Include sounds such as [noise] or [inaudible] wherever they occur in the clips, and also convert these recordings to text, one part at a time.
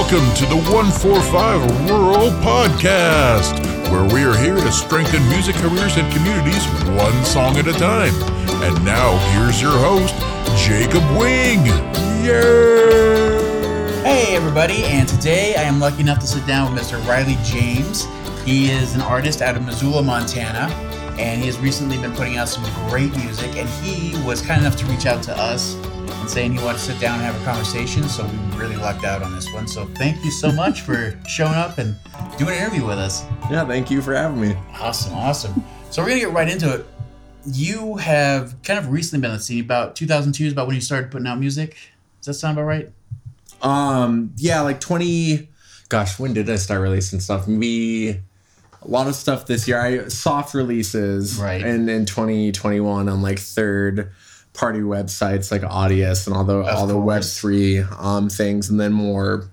Welcome to the 145 Rural Podcast, where we are here to strengthen music careers and communities one song at a time. And now, here's your host, Jacob Wing. Yay! Hey, everybody, and today I am lucky enough to sit down with Mr. Riley James. He is an artist out of Missoula, Montana, and he has recently been putting out some great music. And he was kind enough to reach out to us saying he wanted to sit down and have a conversation. So we really lucked out on this one. So thank you so much for showing up and doing an interview with us. Yeah, thank you for having me. Awesome, awesome. So we're gonna get right into it. You have kind of recently been on the scene. About 2002 is about when you started putting out music. Does that sound about right? Um, yeah, like 20 gosh, when did I start releasing stuff? Maybe a lot of stuff this year. I soft releases Right. and in 2021 on like third party websites like Audius and all the all the web three um things and then more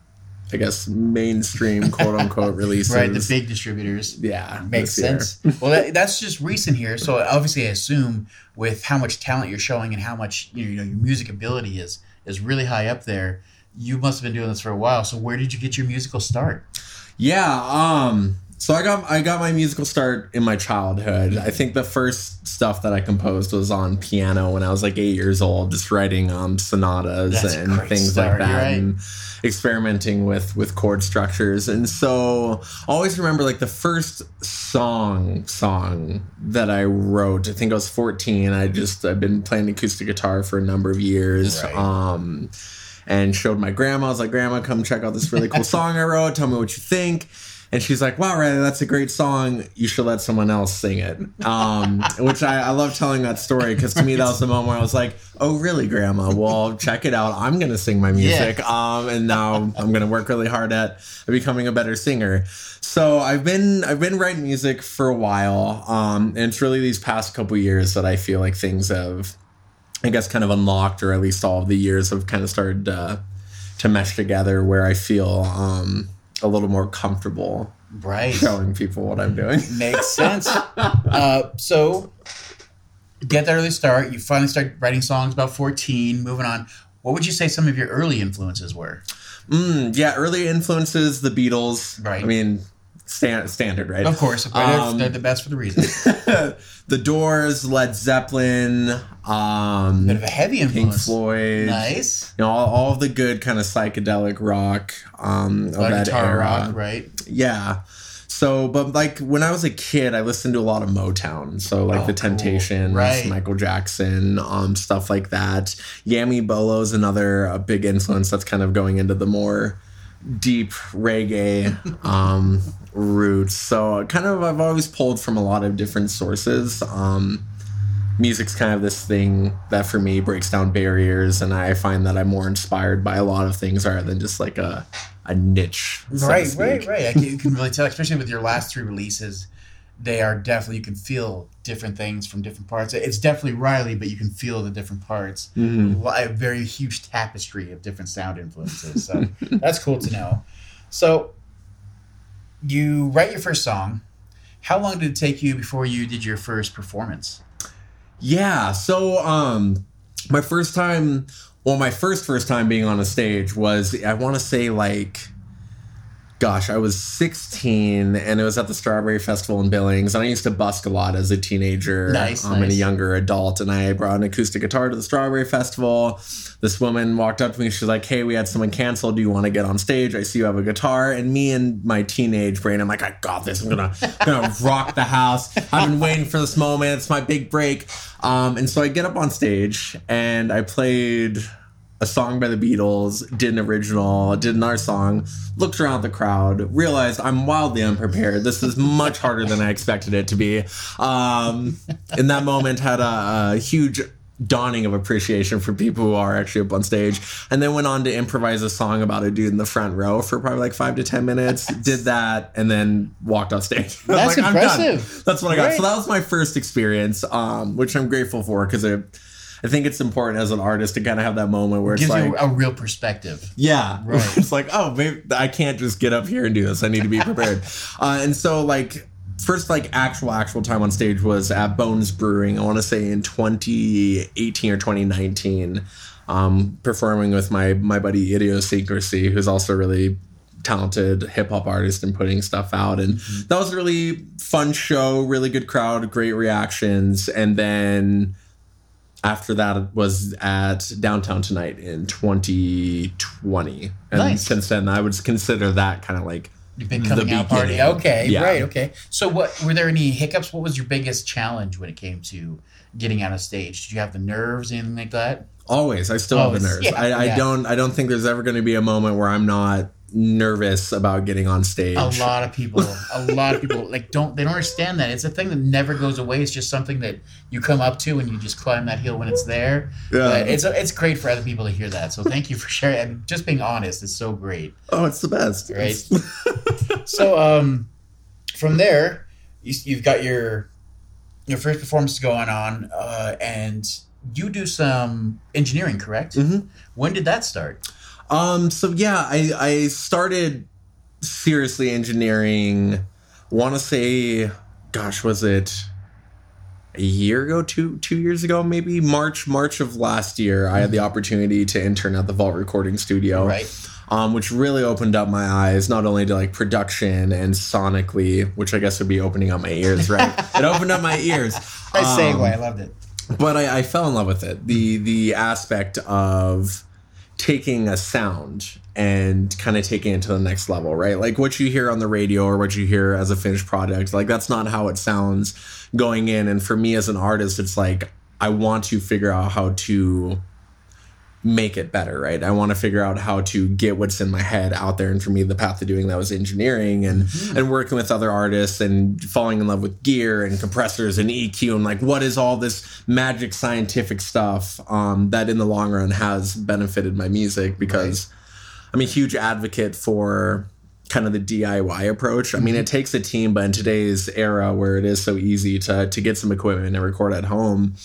I guess mainstream [laughs] quote unquote releases. Right, the big distributors. yeah. Makes sense. well, that, that's just recent here. So obviously, I assume with how much talent you're showing and how much you know, you know your music ability is is really high up there. You must have been doing this for a while. So where did you get your musical start? Yeah, um so I got I got my musical start in my childhood. I think the first stuff that I composed was on piano when I was like 8 years old, just writing um sonatas That's and things start, like that right. and experimenting with with chord structures. And so I always remember like the first song song that I wrote, I think I was 14. I just I've been playing acoustic guitar for a number of years. Right. Um and showed my grandma. I was like, Grandma, come check out this really cool [laughs] song I wrote. Tell me what you think. And she's like, Wow, Riley, that's a great song. You should let someone else sing it. Um, [laughs] which I, I love telling that story because to me that was the moment where I was like, Oh, really, Grandma? Well, check it out. I'm gonna sing my music. Um, and now I'm gonna work really hard at becoming a better singer. So I've been I've been writing music for a while. Um, and it's really these past couple years that I feel like things have I guess kind of unlocked, or at least all of the years have kind of started uh, to mesh together where I feel um, a little more comfortable Right. showing people what I'm doing. [laughs] Makes sense. uh, so, get that early start. You finally start writing songs about 14, moving on. What would you say some of your early influences were? Mm, yeah, early influences, the Beatles. Right. I mean, stand, standard, right? Of course, they're, Um, they're the best for the reason. [laughs] the Doors, Led Zeppelin, um, Bit of a heavy influence. Pink. Floyd. Nice. You know, all, all the good kind of psychedelic rock um, of Like that guitar era. rock, right? Yeah. So, but like when I was a kid, I listened to a lot of Motown. So like Oh, the cool. Temptations, Right. Michael Jackson, um, stuff like that. Yami Bolo is another a big influence that's kind of going into the more deep reggae um, roots. So kind of I've always pulled from a lot of different sources. Um, music's kind of this thing that for me breaks down barriers, and I find that I'm more inspired by a lot of things rather than just like a a niche. so right, right, right. I can, you can really tell, especially with your last three releases. They are definitely you can feel different things from different parts. It's definitely Riley, but you can feel the different parts. Mhm. A very huge tapestry of different sound influences. So [laughs] that's cool to know. So you write your first song. How long did it take you before you did your first performance? Yeah. So, um, my first time, well, my first first time being on a stage was I want to say like, gosh, I was 16 and it was at the Strawberry Festival in Billings, and I used to busk a lot as a teenager, Nice, um, and a younger adult, and I brought an acoustic guitar to the Strawberry Festival. This woman walked up to me. She's like, "Hey, we had someone cancel. Do you want to get on stage? I see you have a guitar." And me and my teenage brain, I'm like, "I got this. I'm gonna [laughs] gonna rock the house. I've been waiting for this moment. It's my big break." Um, and so I get up on stage and I played a song by the Beatles, did an original, did another song, looked around the crowd, realized I'm wildly unprepared. This is much harder than I expected it to be. Um, in that moment, had a, a huge dawning of appreciation for people who are actually up on stage and then went on to improvise a song about a dude in the front row for probably like five to ten minutes did that and then walked off stage That's [laughs] "I'm done." impressive. that's what i got so that was my first experience um, which i'm grateful for because it I think it's important as an artist to kind of have that moment where it's Gives like, you a real perspective. yeah, [laughs] Right. it's like, oh, maybe I can't just get up here and do this. I need to be prepared. [laughs] uh, and so, like, first, like, actual, actual time on stage was at Bones Brewing, I want to say in 2018 or 2019, um, performing with my, my buddy Idiosyncrasy, who's also really talented hip hop artist and putting stuff out. And Mm-hmm. that was a really fun show, really good crowd, great reactions. And then after that was at Downtown Tonight in 2020. And Nice. since then, I would consider that kind of like Your big the coming out party. Okay, Yeah. right, okay. So what were there any hiccups? What was your biggest challenge when it came to getting on a stage? Did you have the nerves, anything like that? Always, I still have the nerves. yeah, I, I yeah. don't. I don't think there's ever going to be a moment where I'm not nervous about getting on stage. A lot of people, a [laughs] lot of people like don't they don't understand that. It's a thing that never goes away. It's just something that you come up to and you just climb that hill when it's there. Yeah. But it's it's great for other people to hear that. So thank you for sharing. and just being honest is so great. Oh, it's the best. Right. [laughs] So um, from there, you, you've got your your first performance going on, uh, and you do some engineering, correct? Mhm. When did that start? Um. So yeah, I I started seriously engineering. Want to say, gosh, was it a year ago? Two two years ago, maybe March March of last year. I had the opportunity to intern at the Vault Recording Studio. Right. um, which really opened up my eyes not only to like production and sonically, which I guess would be opening up my ears, right? [laughs] it opened up my ears. Nice Um, segue. I loved it. but I, I fell in love with it. The the aspect of taking a sound and kind of taking it to the next level, right? Like what you hear on the radio or what you hear as a finished product, like that's not how it sounds going in. And for me as an artist, it's like I want to figure out how to make it better, right? I want to figure out how to get what's in my head out there. And for me, the path to doing that was engineering and and working with other artists and falling in love with gear and compressors and EQ and like what is all this magic scientific stuff um, that in the long run has benefited my music because I'm a huge advocate for kind of the DIY approach. I mean, it takes a team, but in today's era where it is so easy to to get some equipment and record at home,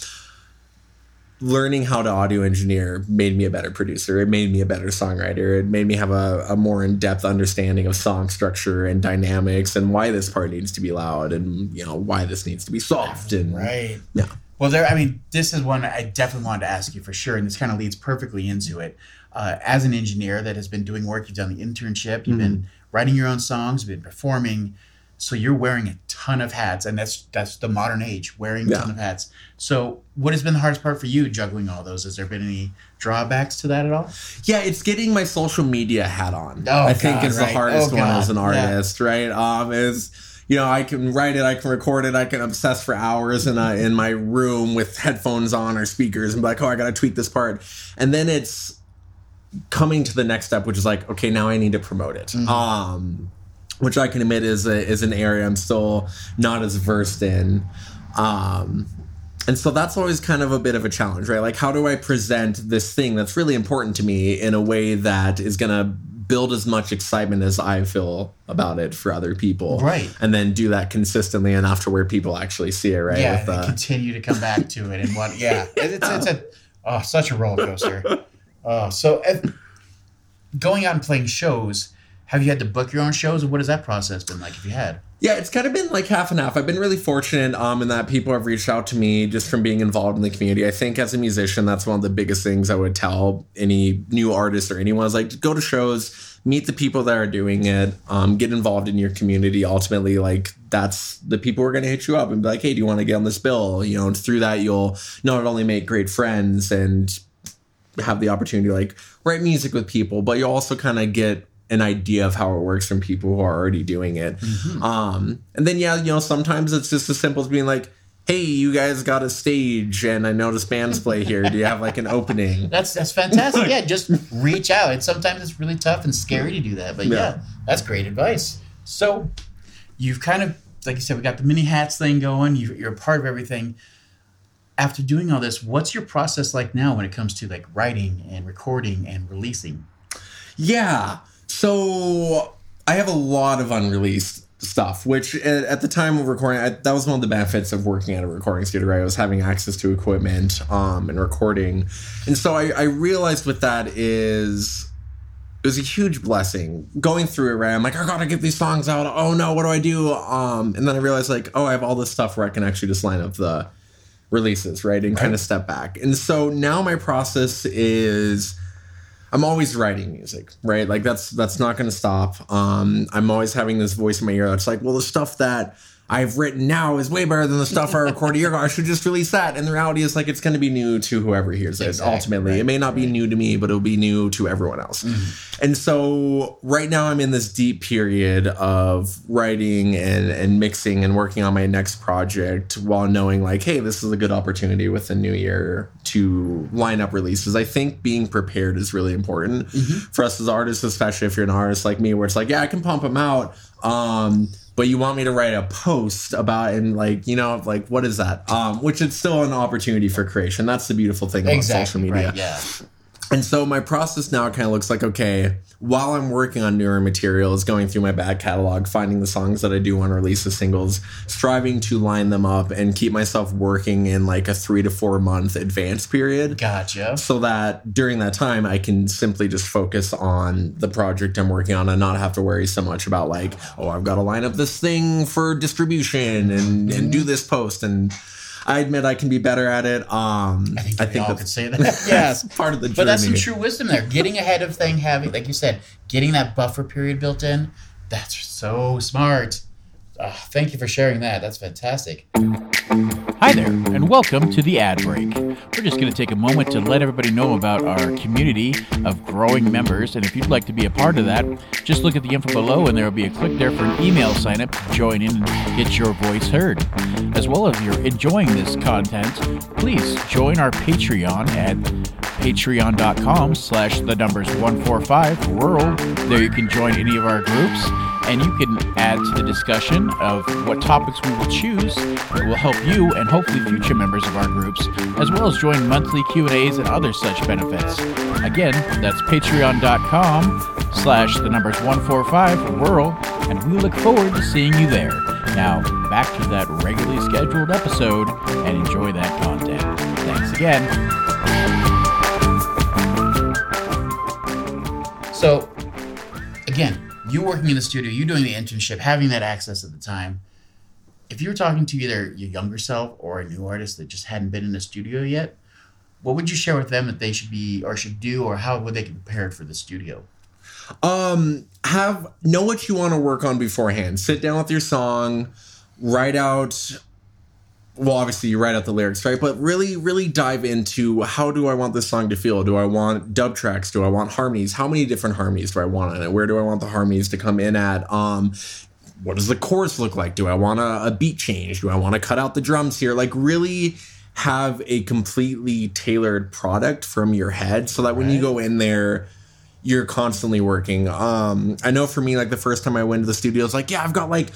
learning how to audio engineer made me a better producer. It made me a better songwriter. It made me have a, a more in depth understanding of song structure and dynamics and why this part needs to be loud and you know why this needs to be soft and Right. Yeah. Well, there. I mean, this is one I definitely wanted to ask you for sure, and this kind of leads perfectly into it. Uh, as an engineer that has been doing work, you've done the internship, you've been writing your own songs, you've been performing, so you're wearing a ton of hats, and that's that's the modern age, wearing a Yeah. ton of hats. So, what has been the hardest part for you juggling all those? Has there been any drawbacks to that at all? Yeah, it's getting my social media hat on. Oh, I think God, is right. the hardest Oh, one as an God, yeah. artist, right? Um, is you know I can write it, I can record it, I can obsess for hours in a, in my room with headphones on or speakers and be like, oh, I got to tweak this part, and then it's coming to the next step, which is like, okay, now I need to promote it. Mm-hmm. Um, which I can admit is a, is an area I'm still not as versed in. Um, and so that's always kind of a bit of a challenge, right? Like, how do I present this thing that's really important to me in a way that is going to build as much excitement as I feel about it for other people? Right. And then do that consistently enough to where people actually see it, right? Yeah, With, uh, continue to come back to it and what? Yeah, [laughs] it's, it's a oh, such a roller coaster. Oh, so if, going out and playing shows, have you had to book your own shows, or what has that process been like? If you had, Yeah, it's kind of been like half and half. I've been really fortunate um, in that people have reached out to me just from being involved in the community. I think as a musician, that's one of the biggest things I would tell any new artist or anyone is like, go to shows, meet the people that are doing it, um, get involved in your community. Ultimately, like that's the people who are going to hit you up and be like, hey, do you want to get on this bill? You know, and through that, you'll not only make great friends and have the opportunity to like write music with people, but you also kind of get an idea of how it works from people who are already doing it. Um, and then yeah, you know, sometimes it's just as simple as being like, "Hey, you guys got a stage, and I noticed bands play here. Do you have like an opening?" [laughs] that's that's fantastic. yeah, just reach out. And sometimes it's really tough and scary to do that, but yeah, Yeah. that's great advice. So you've kind of, like you said, we got the mini hats thing going. You, you're a part of everything. After doing all this, what's your process like now when it comes to like writing and recording and releasing? Yeah. So I have a lot of unreleased stuff, which at, at the time of recording, I, that was one of the benefits of working at a recording studio. Right, I was having access to equipment um, and recording, and so I, I realized with that is it was a huge blessing going through it. Right, I'm like, I gotta get these songs out. Oh no, what do I do? Um, and then I realized like, oh, I have all this stuff where I can actually just line up the releases, right, and kind of step back. And so now my process is. I'm always writing music, right? Like that's that's not going to stop. Um, I'm always having this voice in my ear that's like, well, the stuff that I've written now is way better than the stuff I [laughs] recorded a year ago. I should just release that. And the reality is like it's going to be new to whoever hears it. Exactly, ultimately, right, it may not be new to me, but it'll be new to everyone else. Mm-hmm. And so right now I'm in this deep period of writing and and mixing and working on my next project while knowing like, hey, this is a good opportunity with the new year to line up releases. I think being prepared is really important for us as artists, especially if you're an artist like me, where it's like, yeah, I can pump them out. Um, but you want me to write a post about and like you know like what is that um which is still an opportunity for creation that's the beautiful thing about social media Right. Yeah. And so my process now kind of looks like okay, while I'm working on newer materials, going through my back catalog, finding the songs that I do want to release as singles, striving to line them up and keep myself working in like a three to four month advance period. Gotcha. So that during that time, I can simply just focus on the project I'm working on and not have to worry so much about like, oh, I've got to line up this thing for distribution and, and do mm-hmm. this post. And I admit I can be better at it. Um, I think, I we think all that's- could say that. [laughs] yes, yes. [laughs] part of the journey. But that's some true wisdom there. Getting ahead of thing, having, like you said, getting that buffer period built in, that's so smart. Ah, thank you for sharing that. That's fantastic. Hi there, and welcome to the ad break. We're just going to take a moment to let everybody know about our community of growing members, and if you'd like to be a part of that, just look at the info below, and there will be a click there for an email sign up to join in and get your voice heard. As well as you're enjoying this content, please join our Patreon at patreon.com slash the numbers 145 rural. There you can join any of our groups and you can add to the discussion of what topics we will choose that will help you and hopefully future members of our groups, as well as join monthly Q&As and other such benefits. Again, that's patreon.com slash the numbers 145 rural, and we look forward to seeing you there. Now, back to that regularly scheduled episode and enjoy that content. Thanks again. So, again, you working in the studio, you doing the internship, having that access at the time. If you were talking to either your younger self or a new artist that just hadn't been in the studio yet, what would you share with them that they should be or should do, or how would they get prepared for the studio? um have know what you want to work on beforehand sit down with your song write out well obviously you write out the lyrics right? But really really dive into how do i want this song to feel? Do i want dub tracks? Do i want harmonies? How many different harmonies do i want on it? Where do i want the harmonies to come in at? Um what does the chorus look like? Do i want a, a beat change? Do i want to cut out the drums here? Like really have a completely tailored product from your head so that when you go in there you're constantly working. Um, I know for me, like the first time I went to the studio, it's like, yeah, I've got like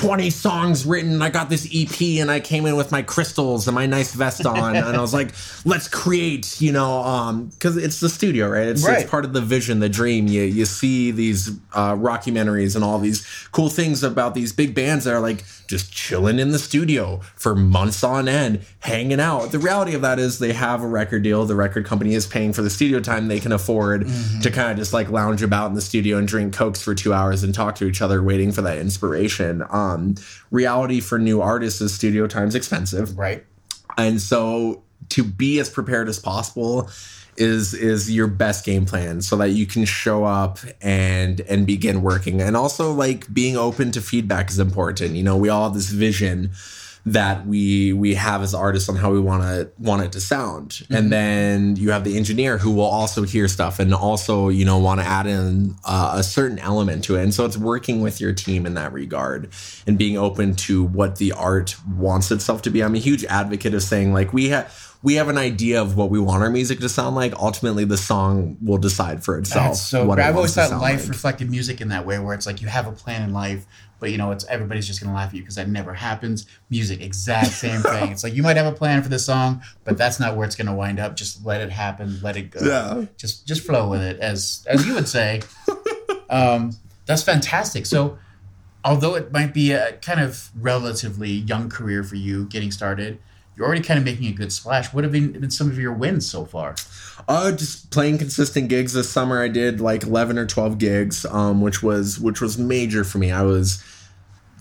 20 songs written. I got this EP and I came in with my crystals and my nice vest on. and I was like, [laughs] let's create, you know, um, because it's the studio, right? It's, Right. it's part of the vision, the dream. You, you see these uh, rockumentaries and all these cool things about these big bands that are like just chilling in the studio for months on end, hanging out. The reality of that is they have a record deal. The record company is paying for the studio time they can afford to kind of just like lounge about in the studio and drink cokes for two hours and talk to each other, waiting for that inspiration. Um, Um, reality for new artists is studio time's expensive. Right. and so to be as prepared as possible is is your best game plan so that you can show up and and begin working. And also like being open to feedback is important. You know we all have this vision that we we have as artists on how we want to want it to sound. And then you have the engineer who will also hear stuff and also you know want to add in uh, a certain element to it. And so it's working with your team in that regard and being open to what the art wants itself to be. I'm a huge advocate of saying like we have we have an idea of what we want our music to sound like ultimately the song will decide for itself That's so what I've always thought life like. reflected music in that way, where it's like you have a plan in life, but you know, it's everybody's just gonna laugh at you because that never happens. Music, exact same thing. [laughs] It's like you might have a plan for the song, but that's not where it's gonna wind up. Just let it happen, let it go. Yeah. Just just flow with it, as as you would say. [laughs] um, that's fantastic. So, although it might be a kind of relatively young career for you getting started, you're already kind of making a good splash. What have been, some of your wins so far? Uh, just playing consistent gigs this summer. I did like eleven or twelve gigs, um, which was which was major for me. I was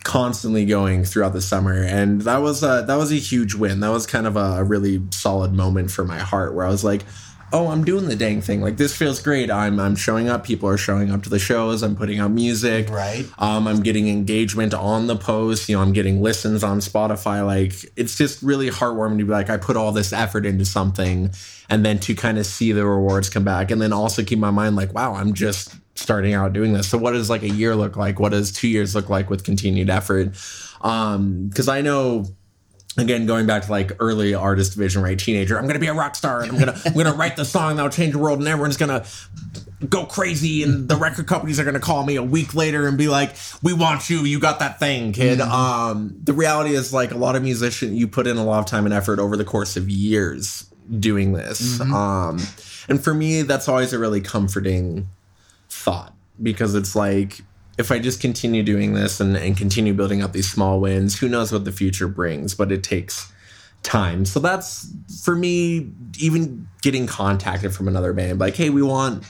constantly going throughout the summer, and that was a, that was a huge win. That was kind of a really solid moment for my heart, where I was like, oh, I'm doing the dang thing. Like this feels great. I'm I'm showing up. People are showing up to the shows. I'm putting out music. Right. Um, I'm getting engagement on the post. You know, I'm getting listens on Spotify. Like it's just really heartwarming to be like, I put all this effort into something, and then to kind of see the rewards come back, and then also keep my mind like, wow, I'm just starting out doing this. So what does like a year look like? What does two years look like with continued effort? Um, because I know again going back to like early artist vision right? Teenager i'm gonna be a rock star. And i'm gonna i'm gonna write the song that'll change the world and everyone's gonna go crazy and the record companies are gonna call me a week later and be like we want you. You got that thing kid um the reality is like a lot of musicians you put in a lot of time and effort over the course of years doing this. Um and for me that's always a really comforting thought because it's like if I just continue doing this and, and continue building up these small wins, who knows what the future brings, but it takes time. So that's for me, even getting contacted from another band, like, hey, we want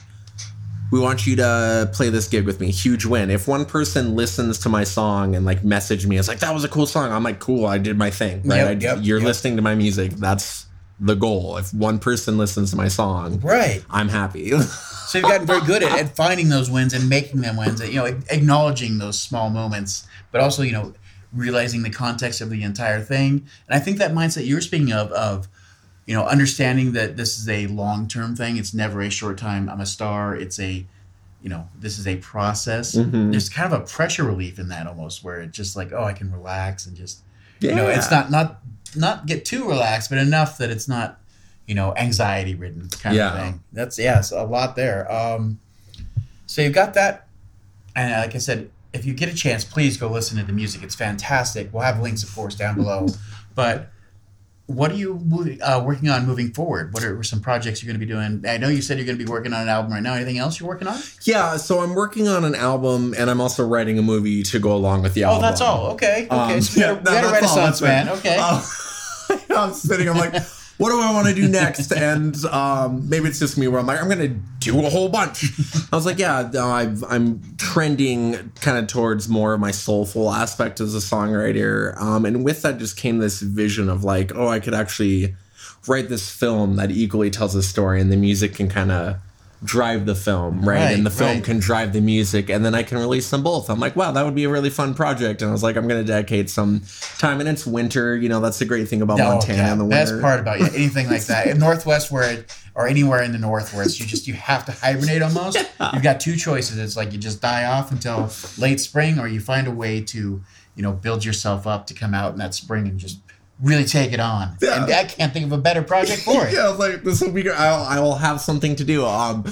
we want you to play this gig with me. Huge win. If one person listens to my song and like message me, it's like that was a cool song. I'm like, cool, I did my thing. Right. Yep, I, yep, you're yep. listening to my music. That's the goal. If one person listens to my song, Right. I'm happy. [laughs] So you've gotten very good at, at finding those wins and making them wins. And, You know, acknowledging those small moments, but also you know realizing the context of the entire thing. And I think that mindset you're speaking of of you know understanding that this is a long term thing. It's never a short time. I'm a star. It's a you know this is a process. Mhm. There's kind of a pressure relief in that almost, where it's just like oh I can relax and just you know it's not not not get too relaxed, but enough that it's not you know anxiety ridden kind Yeah. of thing. That's yes, a lot there. Um, so you've got that, and uh, like I said, if you get a chance, please go listen to the music. It's fantastic. We'll have links, of course, down below. [laughs] but what are you uh, working on moving forward? What are some projects you're going to be doing? I know you said you're going to be working on an album right now. Anything else you're working on? Yeah, so I'm working on an album and I'm also writing a movie to go along with the album. Oh, that's all. Okay. Okay. Um, so yeah, [laughs] got, no, got a renaissance man. Okay. Uh, [laughs] [laughs] I'm sitting, I'm like, what do I want to do next? And um, maybe it's just me where I'm like, I'm going to do a whole bunch. I was like, yeah, I've, I'm trending kind of towards more of my soulful aspect as a songwriter. Um, and with that just came this vision of like, oh, I could actually write this film that equally tells a story and the music can kind of drive the film, right? Right, and the film right. can drive the music and then I can release them both. I'm like, wow, that would be a really fun project. And I was like, I'm going to dedicate some time and it's winter, you know, that's the great thing about Oh, Montana yeah, the best part about yeah, anything like that [laughs] in Northwest where it, or anywhere in the North where it's you just you have to hibernate almost. You've got two choices. It's like you just die off until late spring, or you find a way to you know build yourself up to come out in that spring and just really take it on. Yeah. And I can't think of a better project for [laughs] it. yeah, I was like this will be. good. I'll, I will have something to do. Um,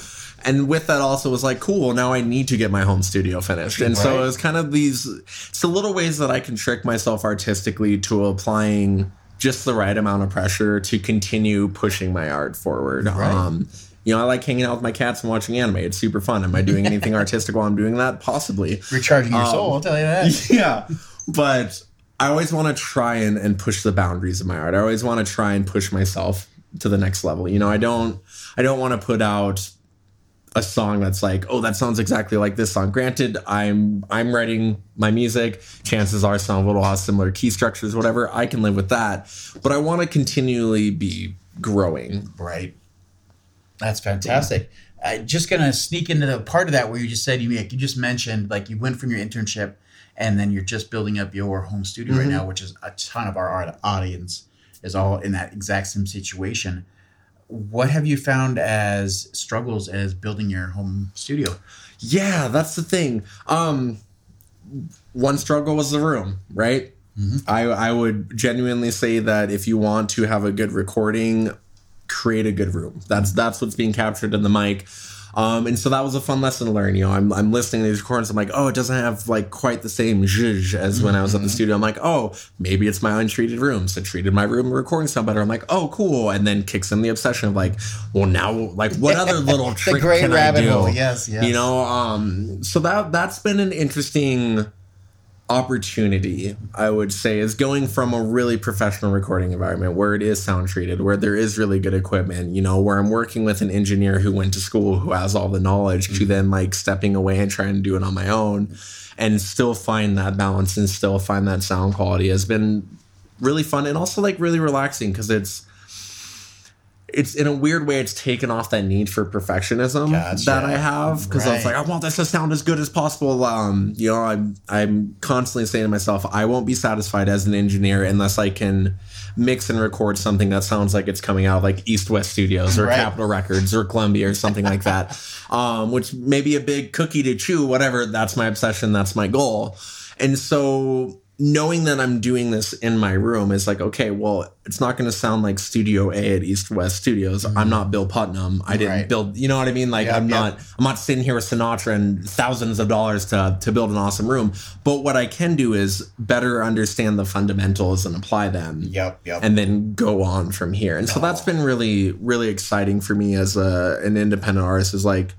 and with that also was like, cool. Now I need to get my home studio finished, and so it was kind of these. It's the little ways that I can trick myself artistically to applying just the right amount of pressure to continue pushing my art forward. Right. Um, you know, I like hanging out with my cats and watching anime. It's super fun. Am I doing [laughs] anything artistic while I'm doing that? Possibly. Recharging your Um, soul, I'll tell you that. [laughs] yeah but i always want to try and, and push the boundaries of my art. I always want to try and push myself to the next level. You know i don't i don't want to put out a song that's like oh that sounds exactly like this song. Granted i'm i'm writing my music. Chances are some of it will have similar key structures whatever. I can live with that. But i want to continually be growing Right. That's fantastic. Uh, just gonna sneak into the part of that where you just said you you just mentioned like you went from your internship and then you're just building up your home studio right now, which is a ton of our audience is all in that exact same situation. What have you found as struggles as building your home studio? Yeah, that's the thing. Um, one struggle was the room, right? I I would genuinely say that if you want to have a good recording, create a good room. That's that's what's being captured in the mic. Um, and so that was a fun lesson to learn. You know, I'm, I'm listening to these recordings. I'm like, oh, it doesn't have like quite the same zhuzh as when I was at the studio. I'm like, oh, maybe it's my untreated room. So treated my room recording sound better. I'm like, oh, cool. And then kicks in the obsession of like, well, now, like, what other [laughs] little trick great can rabbit I do? hole. Yes, yes. You know, um, so that that's been an interesting opportunity, I would say, is going from a really professional recording environment where it is sound treated, where there is really good equipment, you know, where I'm working with an engineer who went to school, who has all the knowledge, to mm-hmm. then like stepping away and trying to do it on my own and still find that balance and still find that sound quality has been really fun and also like really relaxing because it's it's in a weird way it's taken off that need for perfectionism Gotcha. that I have because I was like I want this to sound as good as possible. Um, you know, I'm I'm constantly saying to myself, I won't be satisfied as an engineer unless I can mix and record something that sounds like it's coming out like East West Studios or Right. Capitol Records or Columbia or something like that. [laughs] Um, which may be a big cookie to chew, whatever. That's my obsession. That's my goal. And so knowing that I'm doing this in my room is like, okay, well, it's not going to sound like Studio A at East West Studios. I'm mm-hmm. not Bill Putnam. I didn't Right. build, you know what I mean? Like Yep, I'm yep. not, I'm not sitting here with Sinatra and thousands of dollars to, to build an awesome room. But what I can do is better understand the fundamentals and apply them Yep, yep. and then go on from here. And so that's been really, really exciting for me as a, an independent artist is like,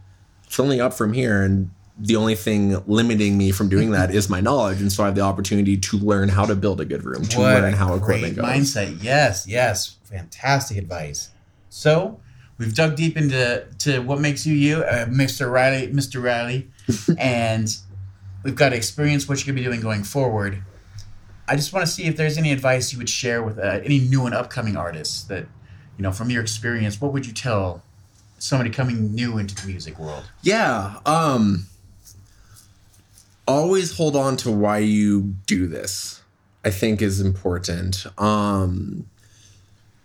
it's only up from here. And the only thing limiting me from doing that [laughs] is my knowledge. And so I have the opportunity to learn how to build a good room, to what learn a how great equipment goes. mindset. Yes, yes. Fantastic advice. So we've dug deep into to what makes you you, uh, Mr. Riley, Mr. Riley, [laughs] and we've got to experience what you're gonna be doing going forward. I just want to see if there's any advice you would share with uh, any new and upcoming artists that, you know, from your experience, what would you tell somebody coming new into the music world? Yeah. Um always hold on to why you do this. I think is important. Um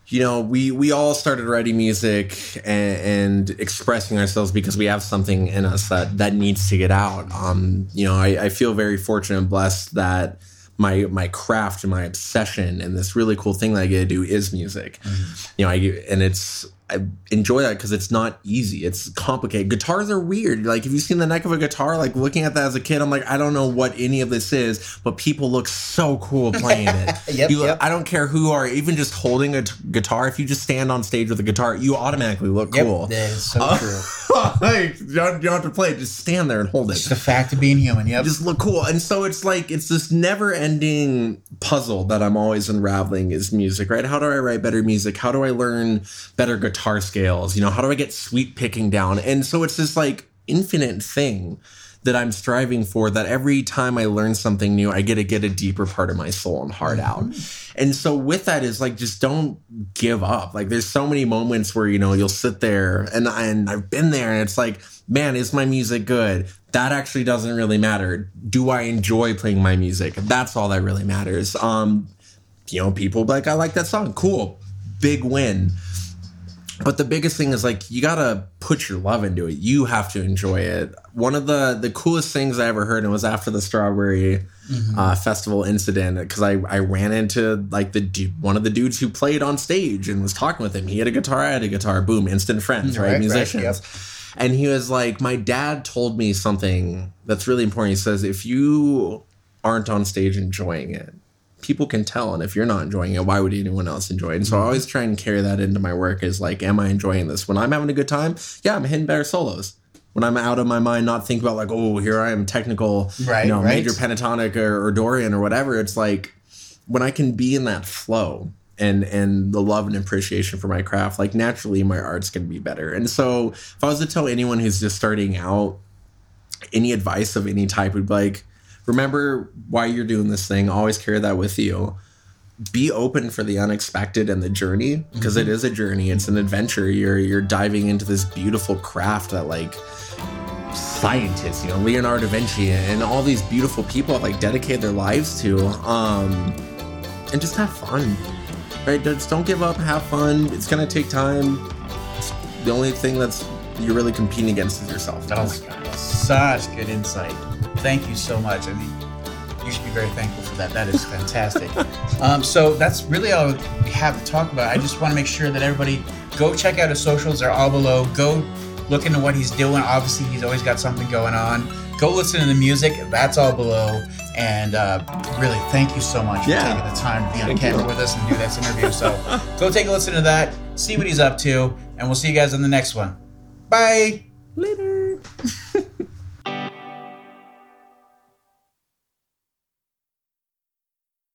you know, we we all started writing music and, and expressing ourselves because we have something in us that that needs to get out. Um, you know, I, I feel very fortunate and blessed that my my craft and my obsession and this really cool thing that I get to do is music. You know, I and it's I enjoy that because it's not easy. It's complicated. Guitars are weird. Like, if you've seen the neck of a guitar, like looking at that as a kid, I'm like, I don't know what any of this is, but people look so cool playing it. [laughs] Yep, You- yep. I don't care who are, even just holding a t- guitar. If you just stand on stage with a guitar, you automatically look cool. that is so uh, true. [laughs] like, you don't, you don't have to play it. Just stand there and hold it Just the fact of being human. Yep. just look cool. And so it's like it's this never-ending puzzle that I'm always unraveling is music, right? How do I write better music? How do I learn better guitar scales? You know, how do I get sweep picking down? And so it's this like infinite thing that I'm striving for that every time I learn something new, I get to get a deeper part of my soul and heart out. And so with that is like just don't give up. Like there's so many moments where you know you'll sit there and and I've been there and it's like, man, is my music good? That actually doesn't really matter. Do I enjoy playing my music? That's all that really matters. Um, you know, people like, I like that song. Cool. Big win. But the biggest thing is like you gotta put your love into it. You have to enjoy it. One of the the coolest things I ever heard, and it was after the Strawberry uh, Festival incident, because I I ran into like the du- one of the dudes who played on stage and was talking with him. He had a guitar, I had a guitar. Boom, instant friends, Right, right? right, Musicians. yep. And he was like, my dad told me something that's really important. He says, if you aren't on stage enjoying it, people can tell and if you're not enjoying it why would anyone else enjoy it? And so i always try and carry that into my work is like am i enjoying this? When i'm having a good time yeah i'm hitting better solos. When i'm out of my mind not think about like oh here i am technical Right, you know right. major pentatonic or, or dorian or whatever it's like when i can be in that flow and and the love and appreciation for my craft like naturally my art's going to be better. And so if i was to tell anyone who's just starting out any advice of any type would be like remember why you're doing this thing. Always carry that with you. Be open for the unexpected and the journey because it is a journey. It's an adventure. You're you're diving into this beautiful craft that like scientists you know leonardo da vinci and all these beautiful people have like dedicated their lives to um and just have fun right? Just don't give up. Have fun. It's gonna take time. It's the only thing that's you're really competing against is yourself. Oh my god, such good insight. Thank you so much. I mean, you should be very thankful for that. That is fantastic. [laughs] um, so that's really all we have to talk about. I just want to make sure that everybody go check out his socials. They're all below. Go look into what he's doing. Obviously, he's always got something going on. Go listen to the music. That's all below. And uh, really, thank you so much Yeah. for taking the time to be on Thank camera you. with us and do this interview. So go take a listen to that, see what he's up to, and we'll see you guys on the next one. Bye. later [laughs]